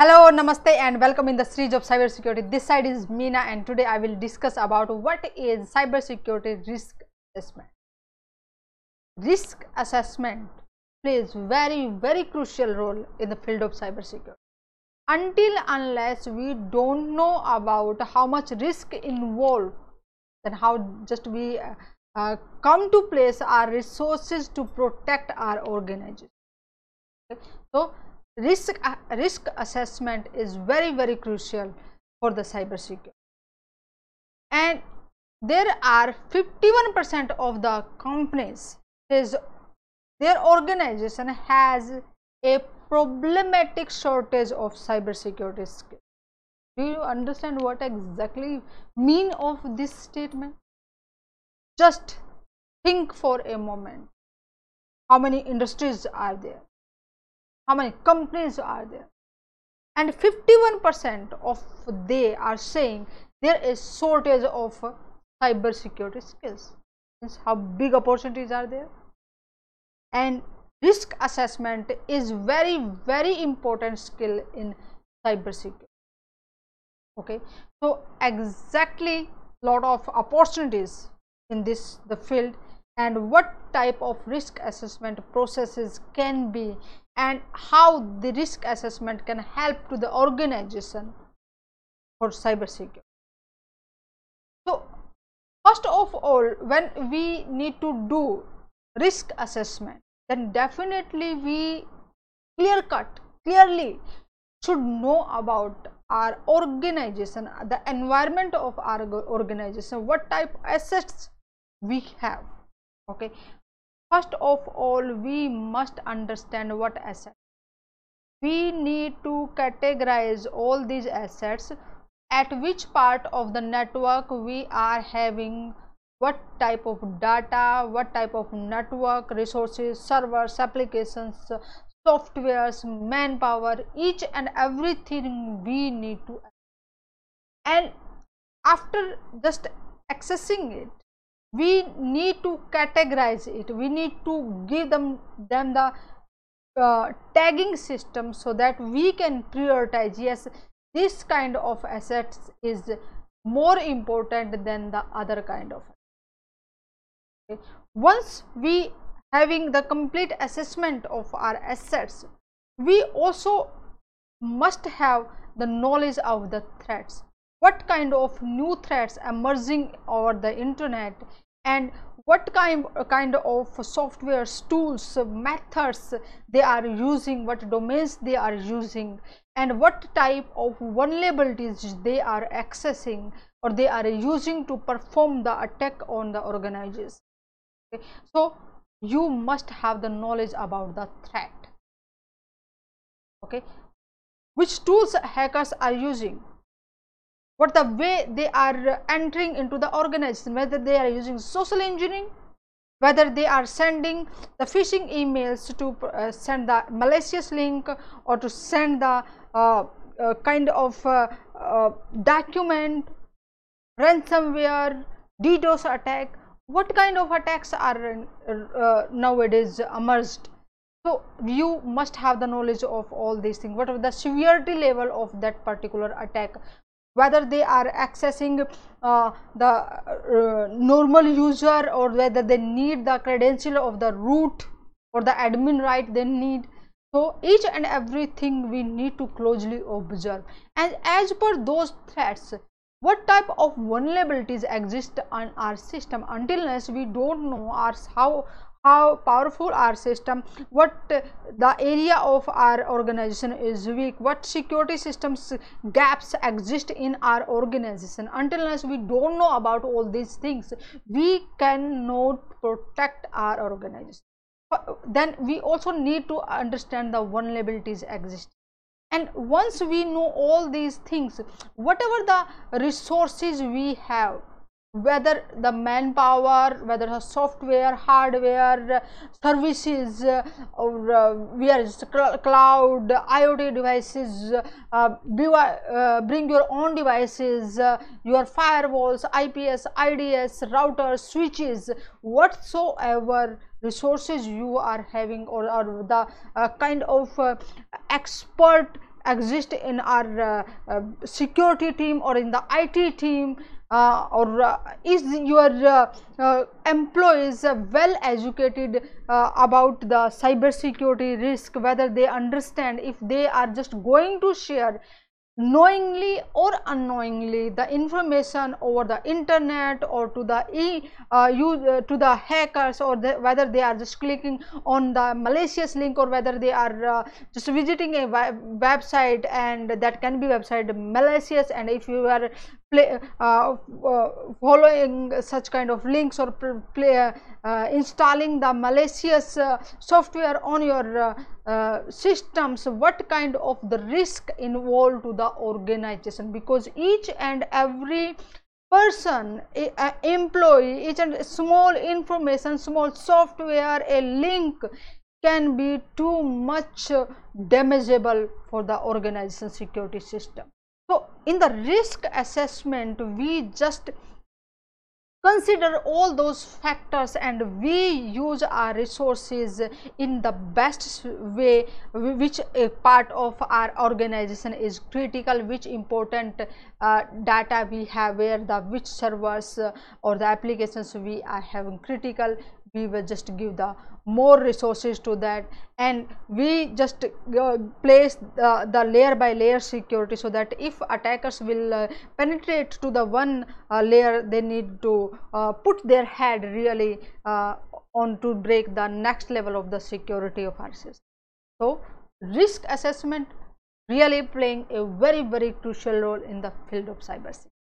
Hello, Namaste and welcome in the series of cybersecurity. This side is Meena and today I will discuss about what is cybersecurity risk assessment. Risk assessment plays very very crucial role in the field of cybersecurity. Until unless we don't know about how much risk involved then how just we uh, uh, come to place our resources to protect our organization. Okay. So, risk risk assessment is very very crucial for the cyber security. And there are 51 percent of the companies is their organization has a problematic shortage of cyber security skills. Do you understand what exactly mean of this statement? Just think for a moment. How many industries are there how many? Companies are there. And 51 percent of they are saying there is shortage of cyber security skills. Means how big opportunities are there. And risk assessment is very very important skill in cyber security. Okay? So exactly lot of opportunities in this the field. And what type of risk assessment processes can be and how the risk assessment can help to the organization for cyber security. So, first of all when we need to do risk assessment then definitely we clear cut clearly should know about our organization the environment of our organization what type assets we have okay first of all we must understand what asset we need to categorize all these assets at which part of the network we are having what type of data what type of network resources servers applications softwares manpower each and everything we need to. And after just accessing it we need to categorize it. We need to give them them the uh, tagging system so that we can prioritize. Yes this kind of assets is more important than the other kind of. Okay. once we having the complete assessment of our assets we also must have the knowledge of the threats what kind of new threats emerging over the internet and what kind kind of software tools methods they are using what domains they are using and what type of vulnerabilities they are accessing or they are using to perform the attack on the organizers okay. so you must have the knowledge about the threat okay which tools hackers are using what the way they are entering into the organization whether they are using social engineering whether they are sending the phishing emails to uh, send the malicious link or to send the uh, uh, kind of uh, uh, document ransomware ddos attack what kind of attacks are uh, nowadays emerged? So you must have the knowledge of all these things. What are the severity level of that particular attack whether they are accessing uh, the uh, normal user or whether they need the credential of the root or the admin right they need. So each and everything we need to closely observe. And as per those threats what type of vulnerabilities exist on our system? Until unless we don't know our how how powerful our system what the area of our organization is weak what security systems gaps exist in our organization. Until unless we don't know about all these things. We cannot protect our organization. Then we also need to understand the vulnerabilities exist and once we know all these things whatever the resources we have whether the manpower whether the software hardware services uh, or uh, we are cloud iot devices uh, uh, bring your own devices uh, your firewalls ips ids routers switches whatsoever resources you are having or, or the uh, kind of expert exist in our uh, uh, security team or in the IT team uh, or uh, is your uh, uh, employees well educated about the cyber security risk whether they understand if they are just going to share knowingly or unknowingly the information over the internet or to the e uh, uh, to the hackers or the, whether they are just clicking on the malicious link or whether they are uh, just visiting a website and that can be website malicious. And if you are play, uh, uh, following such kind of links or play, uh, installing the malicious software on your systems what kind of the risk involved to the organization? Because each and every person a, employee each and small information small software a link can be too much damageable for the organization security system so, in the risk assessment, we just consider all those factors and we use our resources in the best way which part of our organization is critical which important uh, data we have where the which servers uh, or the applications we are having critical we will just give the more resources to that and we just uh, place the, the, layer by layer security so that if attackers will uh, penetrate to the one uh, layer they need to uh, put their head really uh, on to break the next level of the security of our system. So, risk assessment really playing a very very crucial role in the field of cybersecurity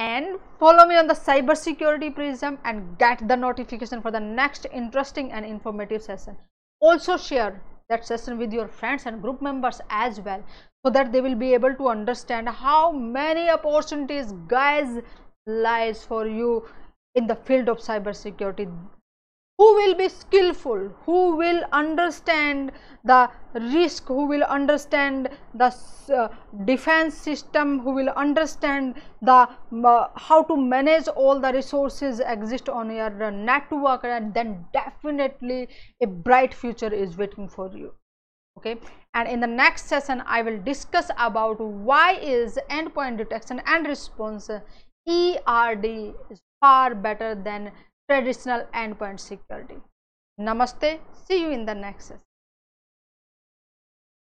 and follow me on the cyber security prism and get the notification for the next interesting and informative session. Also share that session with your friends and group members as well so that they will be able to understand how many opportunities guys lies for you in the field of cyber security who will be skillful? Who will understand the risk? Who will understand the uh, defense system? Who will understand the uh, how to manage all the resources exist on your uh, network? And then definitely a bright future is waiting for you. Okay? And in the next session i will discuss about why is endpoint detection and response erd is far better than traditional endpoint security. Namaste. See you in the next session.